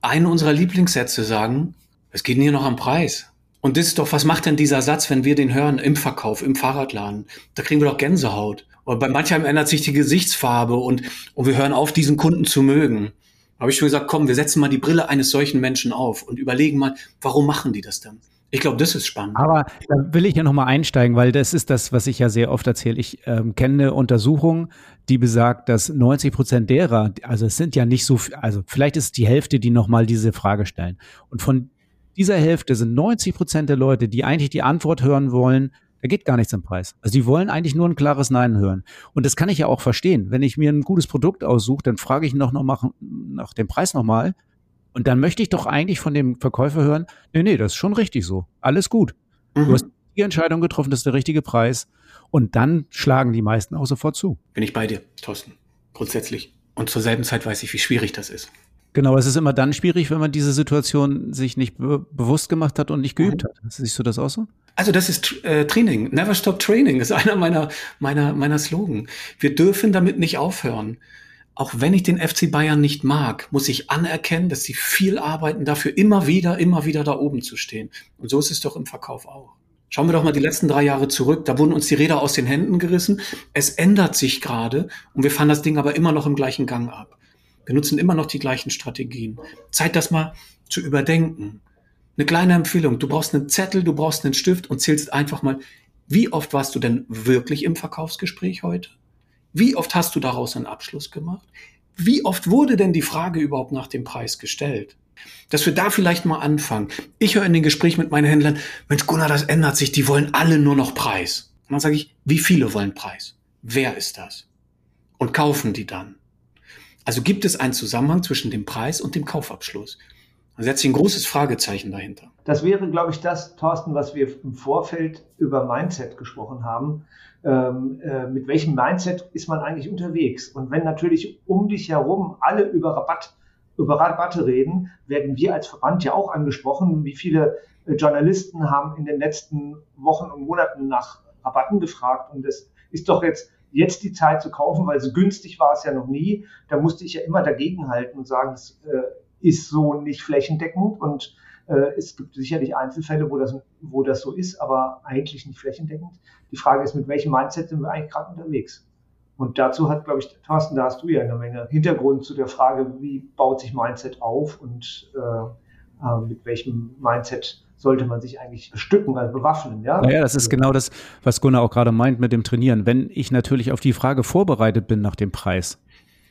einen unserer Lieblingssätze sagen, es geht hier noch am Preis. Und das ist doch, was macht denn dieser Satz, wenn wir den hören im Verkauf, im Fahrradladen? Da kriegen wir doch Gänsehaut. Und bei manchen ändert sich die Gesichtsfarbe und, und wir hören auf, diesen Kunden zu mögen. habe ich schon gesagt, komm, wir setzen mal die Brille eines solchen Menschen auf und überlegen mal, warum machen die das dann? Ich glaube, das ist spannend. Aber da will ich ja nochmal einsteigen, weil das ist das, was ich ja sehr oft erzähle. Ich ähm, kenne eine Untersuchung, die besagt, dass 90 Prozent derer, also es sind ja nicht so, also vielleicht ist es die Hälfte, die nochmal diese Frage stellen. Und von dieser Hälfte sind 90 Prozent der Leute, die eigentlich die Antwort hören wollen, da geht gar nichts im Preis. Also die wollen eigentlich nur ein klares Nein hören. Und das kann ich ja auch verstehen. Wenn ich mir ein gutes Produkt aussuche, dann frage ich noch, noch nach, nach dem Preis nochmal. Und dann möchte ich doch eigentlich von dem Verkäufer hören, nee, nee, das ist schon richtig so. Alles gut. Mhm. Du hast die Entscheidung getroffen, das ist der richtige Preis. Und dann schlagen die meisten auch sofort zu. Bin ich bei dir, Thorsten. Grundsätzlich. Und zur selben Zeit weiß ich, wie schwierig das ist. Genau, es ist immer dann schwierig, wenn man diese Situation sich nicht be bewusst gemacht hat und nicht geübt hat. Siehst du das auch so? Also das ist äh, Training. Never stop training ist einer meiner, meiner, meiner Slogan. Wir dürfen damit nicht aufhören. Auch wenn ich den FC Bayern nicht mag, muss ich anerkennen, dass sie viel arbeiten dafür, immer wieder, immer wieder da oben zu stehen. Und so ist es doch im Verkauf auch. Schauen wir doch mal die letzten drei Jahre zurück. Da wurden uns die Räder aus den Händen gerissen. Es ändert sich gerade und wir fahren das Ding aber immer noch im gleichen Gang ab. Wir nutzen immer noch die gleichen Strategien. Zeit, das mal zu überdenken. Eine kleine Empfehlung. Du brauchst einen Zettel, du brauchst einen Stift und zählst einfach mal, wie oft warst du denn wirklich im Verkaufsgespräch heute? Wie oft hast du daraus einen Abschluss gemacht? Wie oft wurde denn die Frage überhaupt nach dem Preis gestellt? Dass wir da vielleicht mal anfangen. Ich höre in den Gesprächen mit meinen Händlern, Mensch Gunnar, das ändert sich, die wollen alle nur noch Preis. Und dann sage ich, wie viele wollen Preis? Wer ist das? Und kaufen die dann? Also gibt es einen Zusammenhang zwischen dem Preis und dem Kaufabschluss? Ich ein großes Fragezeichen dahinter. Das wäre, glaube ich, das, Thorsten, was wir im Vorfeld über Mindset gesprochen haben. Ähm, äh, mit welchem Mindset ist man eigentlich unterwegs? Und wenn natürlich um dich herum alle über Rabatt, über Rabatte reden, werden wir als Verband ja auch angesprochen. Wie viele äh, Journalisten haben in den letzten Wochen und Monaten nach Rabatten gefragt? Und es ist doch jetzt jetzt die Zeit zu kaufen, weil so günstig war es ja noch nie. Da musste ich ja immer dagegenhalten und sagen, es äh, ist so nicht flächendeckend und äh, es gibt sicherlich Einzelfälle, wo das, wo das so ist, aber eigentlich nicht flächendeckend. Die Frage ist, mit welchem Mindset sind wir eigentlich gerade unterwegs? Und dazu hat, glaube ich, Thorsten, da hast du ja eine Menge Hintergrund zu der Frage, wie baut sich Mindset auf und äh, äh, mit welchem Mindset sollte man sich eigentlich bestücken, also bewaffnen. Ja? Naja, das ist genau das, was Gunnar auch gerade meint mit dem Trainieren. Wenn ich natürlich auf die Frage vorbereitet bin nach dem Preis,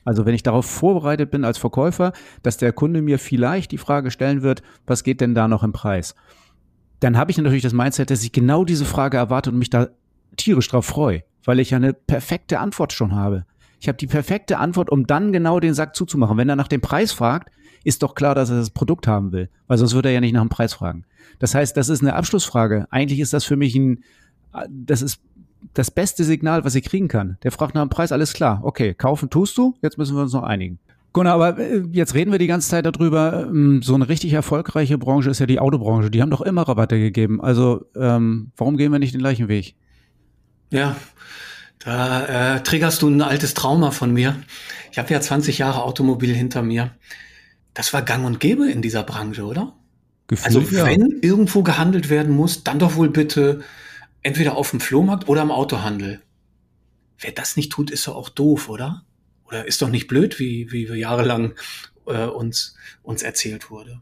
also wenn ich darauf vorbereitet bin als Verkäufer, dass der Kunde mir vielleicht die Frage stellen wird, was geht denn da noch im Preis? Dann habe ich natürlich das Mindset, dass ich genau diese Frage erwarte und mich da tierisch drauf freue, weil ich ja eine perfekte Antwort schon habe. Ich habe die perfekte Antwort, um dann genau den Sack zuzumachen. Wenn er nach dem Preis fragt, ist doch klar, dass er das Produkt haben will, weil sonst würde er ja nicht nach dem Preis fragen. Das heißt, das ist eine Abschlussfrage. Eigentlich ist das für mich ein, das ist das beste Signal, was ich kriegen kann. Der fragt nach dem Preis, alles klar. Okay, kaufen tust du, jetzt müssen wir uns noch einigen. Gunnar, aber äh, jetzt reden wir die ganze Zeit darüber. Ähm, so eine richtig erfolgreiche Branche ist ja die Autobranche. Die haben doch immer Rabatte gegeben. Also ähm, warum gehen wir nicht den gleichen Weg? Ja, da äh, triggerst du ein altes Trauma von mir. Ich habe ja 20 Jahre Automobil hinter mir. Das war gang und gäbe in dieser Branche, oder? Gefühl, also wenn ja. irgendwo gehandelt werden muss, dann doch wohl bitte entweder auf dem Flohmarkt oder im Autohandel. Wer das nicht tut, ist doch auch doof, oder? Oder ist doch nicht blöd, wie, wie wir jahrelang äh, uns, uns erzählt wurde.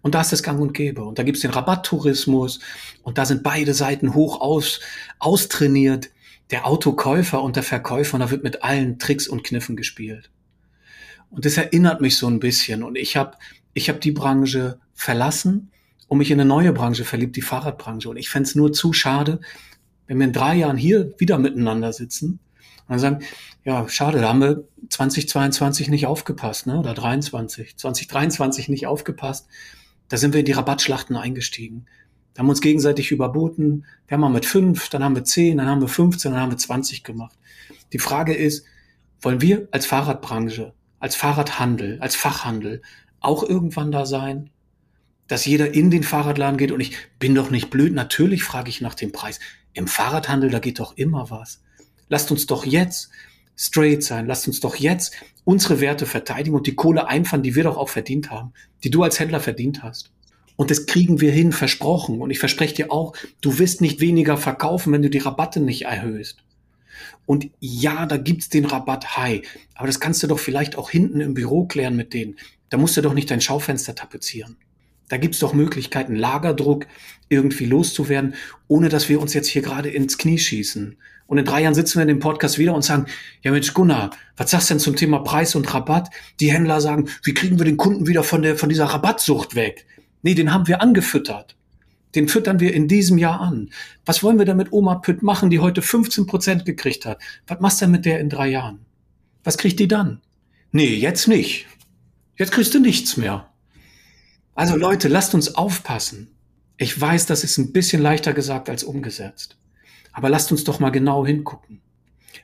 Und da ist das Gang und Gäbe. Und da gibt's den Rabatttourismus und da sind beide Seiten hoch aus, austrainiert. Der Autokäufer und der Verkäufer, und da wird mit allen Tricks und Kniffen gespielt. Und das erinnert mich so ein bisschen. Und ich habe ich hab die Branche verlassen und mich in eine neue Branche verliebt, die Fahrradbranche. Und ich fände es nur zu schade, wenn wir in drei Jahren hier wieder miteinander sitzen und dann sagen, ja, schade, da haben wir 2022 nicht aufgepasst, ne? oder 23, 2023 nicht aufgepasst. Da sind wir in die Rabattschlachten eingestiegen. Da haben wir uns gegenseitig überboten. Wir haben mal mit fünf, dann haben wir zehn, dann haben wir 15, dann haben wir 20 gemacht. Die Frage ist, wollen wir als Fahrradbranche, als Fahrradhandel, als Fachhandel auch irgendwann da sein? Dass jeder in den Fahrradladen geht und ich bin doch nicht blöd. Natürlich frage ich nach dem Preis. Im Fahrradhandel, da geht doch immer was. Lasst uns doch jetzt straight sein. Lasst uns doch jetzt unsere Werte verteidigen und die Kohle einfahren, die wir doch auch verdient haben, die du als Händler verdient hast. Und das kriegen wir hin, versprochen. Und ich verspreche dir auch, du wirst nicht weniger verkaufen, wenn du die Rabatte nicht erhöhst. Und ja, da gibt's den Rabatt High, aber das kannst du doch vielleicht auch hinten im Büro klären mit denen. Da musst du doch nicht dein Schaufenster tapezieren. Da gibt's doch Möglichkeiten, Lagerdruck irgendwie loszuwerden, ohne dass wir uns jetzt hier gerade ins Knie schießen. Und in drei Jahren sitzen wir in dem Podcast wieder und sagen, ja Mensch Gunnar, was sagst du denn zum Thema Preis und Rabatt? Die Händler sagen, wie kriegen wir den Kunden wieder von, der, von dieser Rabattsucht weg? Nee, den haben wir angefüttert. Den füttern wir in diesem Jahr an. Was wollen wir denn mit Oma Pütt machen, die heute 15 Prozent gekriegt hat? Was machst du denn mit der in drei Jahren? Was kriegt die dann? Nee, jetzt nicht. Jetzt kriegst du nichts mehr. Also Leute, lasst uns aufpassen. Ich weiß, das ist ein bisschen leichter gesagt als umgesetzt. Aber lasst uns doch mal genau hingucken.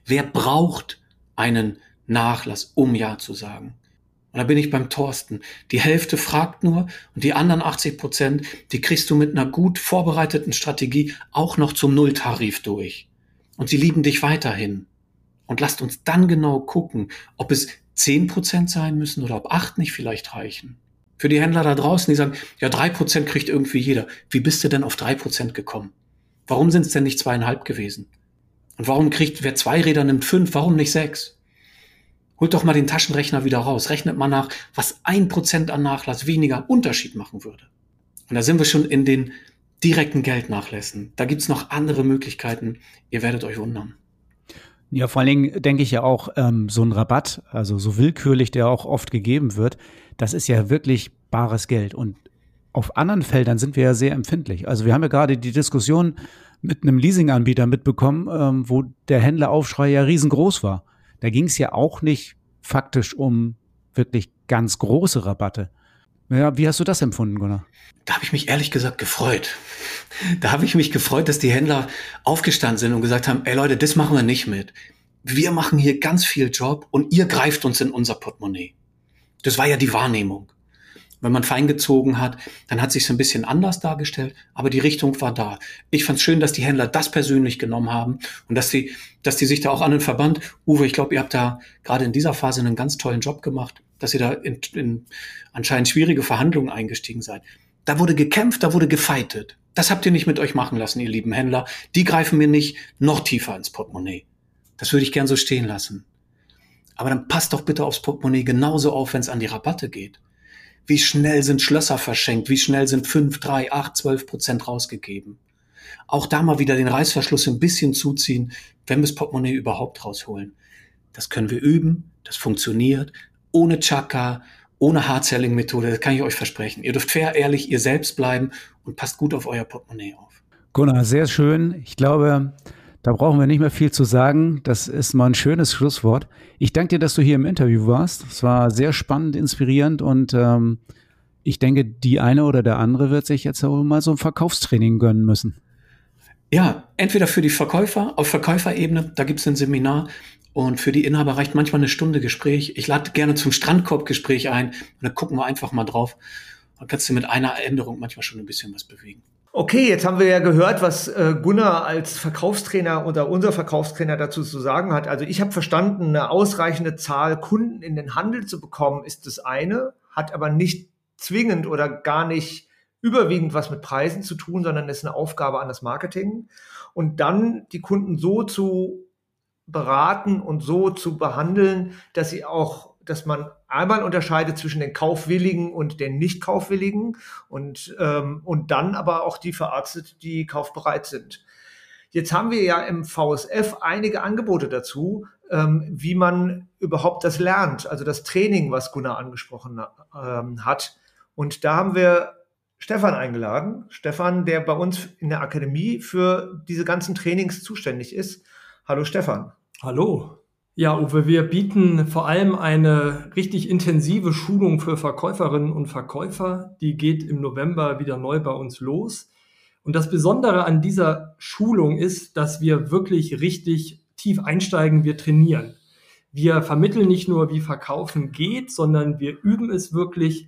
Wer braucht einen Nachlass, um Ja zu sagen? Und da bin ich beim Thorsten. Die Hälfte fragt nur und die anderen 80 Prozent, die kriegst du mit einer gut vorbereiteten Strategie auch noch zum Nulltarif durch. Und sie lieben dich weiterhin. Und lasst uns dann genau gucken, ob es 10 Prozent sein müssen oder ob 8 nicht vielleicht reichen. Für die Händler da draußen, die sagen, ja, 3 Prozent kriegt irgendwie jeder. Wie bist du denn auf 3 Prozent gekommen? Warum sind es denn nicht zweieinhalb gewesen? Und warum kriegt, wer zwei Räder nimmt, fünf, warum nicht sechs? Holt doch mal den Taschenrechner wieder raus. Rechnet mal nach, was ein Prozent an Nachlass weniger Unterschied machen würde. Und da sind wir schon in den direkten Geldnachlässen. Da gibt's noch andere Möglichkeiten. Ihr werdet euch wundern. Ja, vor allen Dingen denke ich ja auch, ähm, so ein Rabatt, also so willkürlich, der auch oft gegeben wird, das ist ja wirklich bares Geld. Und auf anderen Feldern sind wir ja sehr empfindlich. Also wir haben ja gerade die Diskussion mit einem Leasinganbieter mitbekommen, ähm, wo der Händleraufschrei ja riesengroß war. Da ging es ja auch nicht faktisch um wirklich ganz große Rabatte. Ja, wie hast du das empfunden, Gunnar? Da habe ich mich ehrlich gesagt gefreut. Da habe ich mich gefreut, dass die Händler aufgestanden sind und gesagt haben, ey Leute, das machen wir nicht mit. Wir machen hier ganz viel Job und ihr greift uns in unser Portemonnaie. Das war ja die Wahrnehmung. Wenn man feingezogen hat, dann hat sich so ein bisschen anders dargestellt, aber die Richtung war da. Ich fand es schön, dass die Händler das persönlich genommen haben und dass die, dass die sich da auch an den Verband, Uwe, ich glaube, ihr habt da gerade in dieser Phase einen ganz tollen Job gemacht, dass ihr da in, in anscheinend schwierige Verhandlungen eingestiegen seid. Da wurde gekämpft, da wurde gefeitet. Das habt ihr nicht mit euch machen lassen, ihr lieben Händler. Die greifen mir nicht noch tiefer ins Portemonnaie. Das würde ich gern so stehen lassen. Aber dann passt doch bitte aufs Portemonnaie genauso auf, wenn es an die Rabatte geht. Wie schnell sind Schlösser verschenkt? Wie schnell sind 5, 3, 8, 12 Prozent rausgegeben? Auch da mal wieder den Reißverschluss ein bisschen zuziehen, wenn wir das Portemonnaie überhaupt rausholen. Das können wir üben, das funktioniert, ohne Chaka, ohne Hard-Selling-Methode, das kann ich euch versprechen. Ihr dürft fair, ehrlich, ihr selbst bleiben und passt gut auf euer Portemonnaie auf. Gunnar, sehr schön. Ich glaube, da brauchen wir nicht mehr viel zu sagen. Das ist mal ein schönes Schlusswort. Ich danke dir, dass du hier im Interview warst. Es war sehr spannend, inspirierend und ähm, ich denke, die eine oder der andere wird sich jetzt auch mal so ein Verkaufstraining gönnen müssen. Ja, entweder für die Verkäufer auf Verkäuferebene, da gibt es ein Seminar und für die Inhaber reicht manchmal eine Stunde Gespräch. Ich lade gerne zum Strandkorbgespräch ein und dann gucken wir einfach mal drauf. Dann kannst du mit einer Änderung manchmal schon ein bisschen was bewegen. Okay, jetzt haben wir ja gehört, was äh, Gunnar als Verkaufstrainer oder unser Verkaufstrainer dazu zu sagen hat. Also ich habe verstanden, eine ausreichende Zahl Kunden in den Handel zu bekommen, ist das eine, hat aber nicht zwingend oder gar nicht überwiegend was mit Preisen zu tun, sondern ist eine Aufgabe an das Marketing. Und dann die Kunden so zu beraten und so zu behandeln, dass sie auch dass man einmal unterscheidet zwischen den Kaufwilligen und den Nicht-Kaufwilligen und, ähm, und dann aber auch die verarztet, die kaufbereit sind. Jetzt haben wir ja im VSF einige Angebote dazu, ähm, wie man überhaupt das lernt, also das Training, was Gunnar angesprochen ähm, hat. Und da haben wir Stefan eingeladen. Stefan, der bei uns in der Akademie für diese ganzen Trainings zuständig ist. Hallo Stefan. Hallo. Ja, Uwe, wir bieten vor allem eine richtig intensive Schulung für Verkäuferinnen und Verkäufer. Die geht im November wieder neu bei uns los. Und das Besondere an dieser Schulung ist, dass wir wirklich richtig tief einsteigen, wir trainieren. Wir vermitteln nicht nur, wie Verkaufen geht, sondern wir üben es wirklich.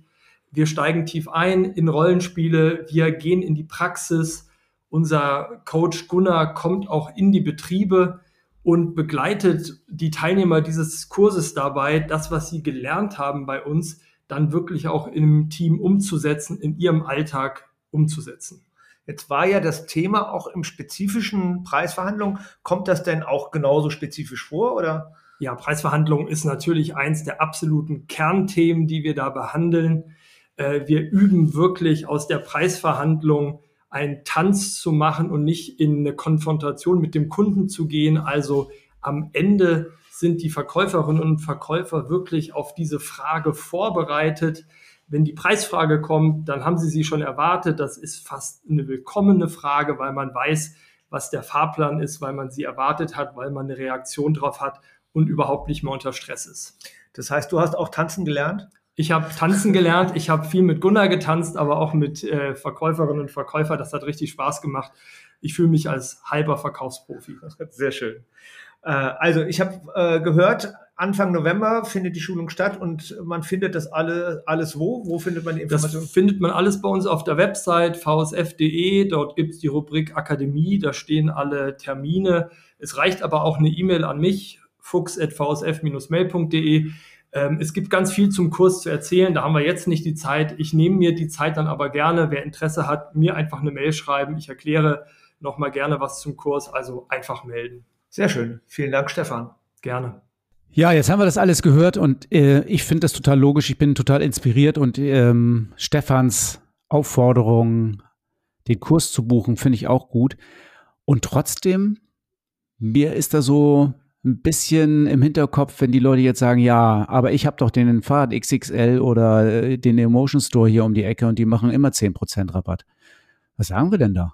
Wir steigen tief ein in Rollenspiele, wir gehen in die Praxis. Unser Coach Gunnar kommt auch in die Betriebe und begleitet die Teilnehmer dieses Kurses dabei, das, was sie gelernt haben bei uns, dann wirklich auch im Team umzusetzen, in ihrem Alltag umzusetzen. Jetzt war ja das Thema auch im spezifischen Preisverhandlung. Kommt das denn auch genauso spezifisch vor oder? Ja, Preisverhandlung ist natürlich eins der absoluten Kernthemen, die wir da behandeln. Äh, wir üben wirklich aus der Preisverhandlung einen Tanz zu machen und nicht in eine Konfrontation mit dem Kunden zu gehen. Also am Ende sind die Verkäuferinnen und Verkäufer wirklich auf diese Frage vorbereitet. Wenn die Preisfrage kommt, dann haben sie sie schon erwartet. Das ist fast eine willkommene Frage, weil man weiß, was der Fahrplan ist, weil man sie erwartet hat, weil man eine Reaktion drauf hat und überhaupt nicht mehr unter Stress ist. Das heißt, du hast auch tanzen gelernt? Ich habe tanzen gelernt, ich habe viel mit Gunnar getanzt, aber auch mit äh, Verkäuferinnen und Verkäufern. Das hat richtig Spaß gemacht. Ich fühle mich als halber Verkaufsprofi. Sehr schön. Äh, also ich habe äh, gehört, Anfang November findet die Schulung statt und man findet das alle, alles wo? Wo findet man die Informationen? Das findet man alles bei uns auf der Website vsf.de. Dort gibt es die Rubrik Akademie, da stehen alle Termine. Es reicht aber auch eine E-Mail an mich, fuchs.vsf-mail.de. Ähm, es gibt ganz viel zum Kurs zu erzählen, da haben wir jetzt nicht die Zeit. Ich nehme mir die Zeit dann aber gerne. Wer Interesse hat, mir einfach eine Mail schreiben. Ich erkläre nochmal gerne was zum Kurs, also einfach melden. Sehr schön. Vielen Dank, Stefan. Gerne. Ja, jetzt haben wir das alles gehört und äh, ich finde das total logisch. Ich bin total inspiriert und ähm, Stefans Aufforderung, den Kurs zu buchen, finde ich auch gut. Und trotzdem, mir ist da so ein bisschen im Hinterkopf, wenn die Leute jetzt sagen, ja, aber ich habe doch den Fahrrad XXL oder äh, den Emotion Store hier um die Ecke und die machen immer 10% Rabatt. Was sagen wir denn da?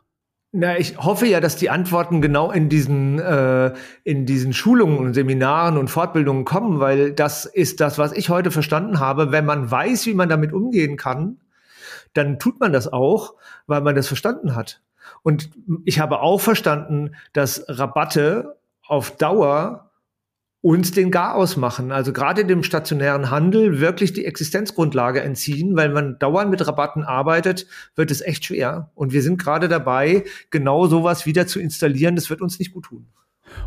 Na, ich hoffe ja, dass die Antworten genau in diesen, äh, in diesen Schulungen und Seminaren und Fortbildungen kommen, weil das ist das, was ich heute verstanden habe. Wenn man weiß, wie man damit umgehen kann, dann tut man das auch, weil man das verstanden hat. Und ich habe auch verstanden, dass Rabatte auf Dauer uns den Garaus machen. Also gerade dem stationären Handel wirklich die Existenzgrundlage entziehen, weil man dauernd mit Rabatten arbeitet, wird es echt schwer. Und wir sind gerade dabei, genau sowas wieder zu installieren. Das wird uns nicht gut tun.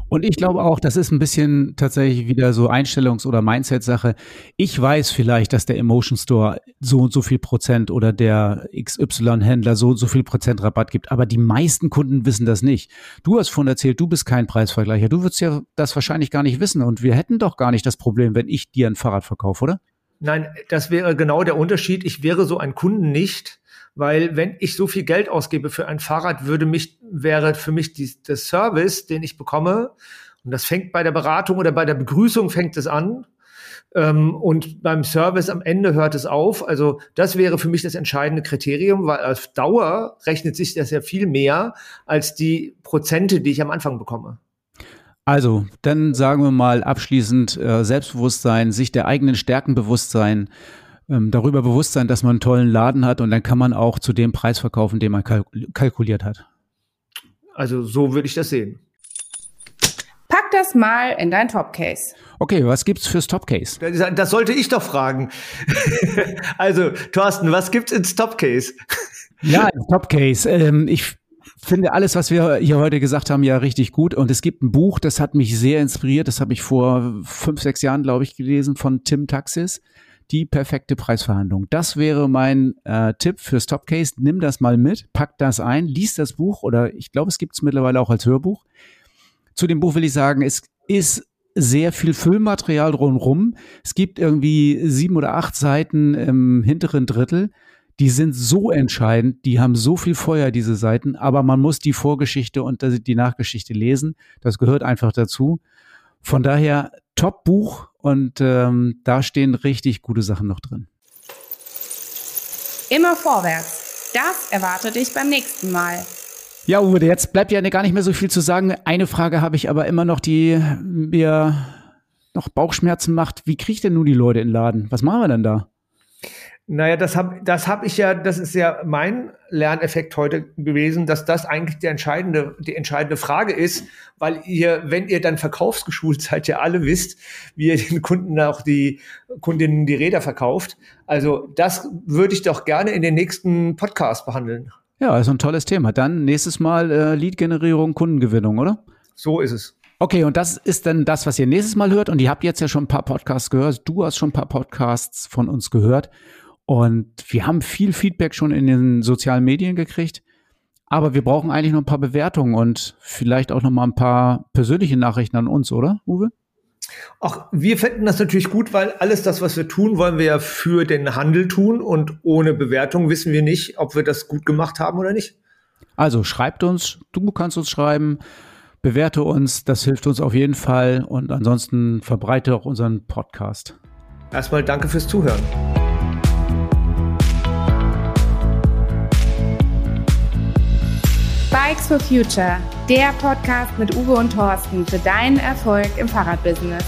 Und ich glaube auch, das ist ein bisschen tatsächlich wieder so Einstellungs- oder Mindset-Sache. Ich weiß vielleicht, dass der Emotion Store so und so viel Prozent oder der XY-Händler so und so viel Prozent Rabatt gibt, aber die meisten Kunden wissen das nicht. Du hast vorhin erzählt, du bist kein Preisvergleicher. Du würdest ja das wahrscheinlich gar nicht wissen und wir hätten doch gar nicht das Problem, wenn ich dir ein Fahrrad verkaufe, oder? Nein, das wäre genau der Unterschied. Ich wäre so ein Kunden nicht, weil wenn ich so viel Geld ausgebe für ein Fahrrad, würde mich, wäre für mich die, der Service, den ich bekomme, und das fängt bei der Beratung oder bei der Begrüßung fängt es an, ähm, und beim Service am Ende hört es auf. Also das wäre für mich das entscheidende Kriterium, weil auf Dauer rechnet sich das ja viel mehr als die Prozente, die ich am Anfang bekomme. Also, dann sagen wir mal abschließend äh, Selbstbewusstsein, sich der eigenen Stärken bewusst sein, ähm, darüber bewusst sein, dass man einen tollen Laden hat und dann kann man auch zu dem Preis verkaufen, den man kalk kalkuliert hat. Also so würde ich das sehen. Pack das mal in dein Topcase. Okay, was gibt's fürs Topcase? Das, das sollte ich doch fragen. also, Thorsten, was gibt's ins Topcase? ja, ins Topcase. Ähm, ich finde alles, was wir hier heute gesagt haben, ja richtig gut. Und es gibt ein Buch, das hat mich sehr inspiriert. Das habe ich vor fünf, sechs Jahren, glaube ich, gelesen von Tim Taxis die perfekte Preisverhandlung. Das wäre mein äh, Tipp fürs Topcase. Nimm das mal mit, pack das ein, lies das Buch oder ich glaube, es gibt es mittlerweile auch als Hörbuch. Zu dem Buch will ich sagen, es ist sehr viel Füllmaterial drumherum. Es gibt irgendwie sieben oder acht Seiten im hinteren Drittel. Die sind so entscheidend, die haben so viel Feuer, diese Seiten, aber man muss die Vorgeschichte und die Nachgeschichte lesen. Das gehört einfach dazu. Von daher Top-Buch und ähm, da stehen richtig gute Sachen noch drin. Immer vorwärts. Das erwartet dich beim nächsten Mal. Ja, Uwe, jetzt bleibt ja gar nicht mehr so viel zu sagen. Eine Frage habe ich aber immer noch, die mir noch Bauchschmerzen macht. Wie kriege ich denn nun die Leute in den Laden? Was machen wir denn da? Naja, das habe das hab ich ja, das ist ja mein Lerneffekt heute gewesen, dass das eigentlich die entscheidende, die entscheidende Frage ist, weil ihr, wenn ihr dann verkaufsgeschult seid, ja alle wisst, wie ihr den Kunden auch die Kundinnen die Räder verkauft. Also das würde ich doch gerne in den nächsten Podcast behandeln. Ja, also ein tolles Thema. Dann nächstes Mal äh, Lead-Generierung, Kundengewinnung, oder? So ist es. Okay, und das ist dann das, was ihr nächstes Mal hört. Und ihr habt jetzt ja schon ein paar Podcasts gehört. Du hast schon ein paar Podcasts von uns gehört. Und wir haben viel Feedback schon in den sozialen Medien gekriegt. Aber wir brauchen eigentlich noch ein paar Bewertungen und vielleicht auch noch mal ein paar persönliche Nachrichten an uns, oder, Uwe? Auch wir fänden das natürlich gut, weil alles das, was wir tun, wollen wir ja für den Handel tun und ohne Bewertung wissen wir nicht, ob wir das gut gemacht haben oder nicht. Also schreibt uns, du kannst uns schreiben, bewerte uns, das hilft uns auf jeden Fall und ansonsten verbreite auch unseren Podcast. Erstmal danke fürs Zuhören. Bikes for Future, der Podcast mit Uwe und Thorsten für deinen Erfolg im Fahrradbusiness.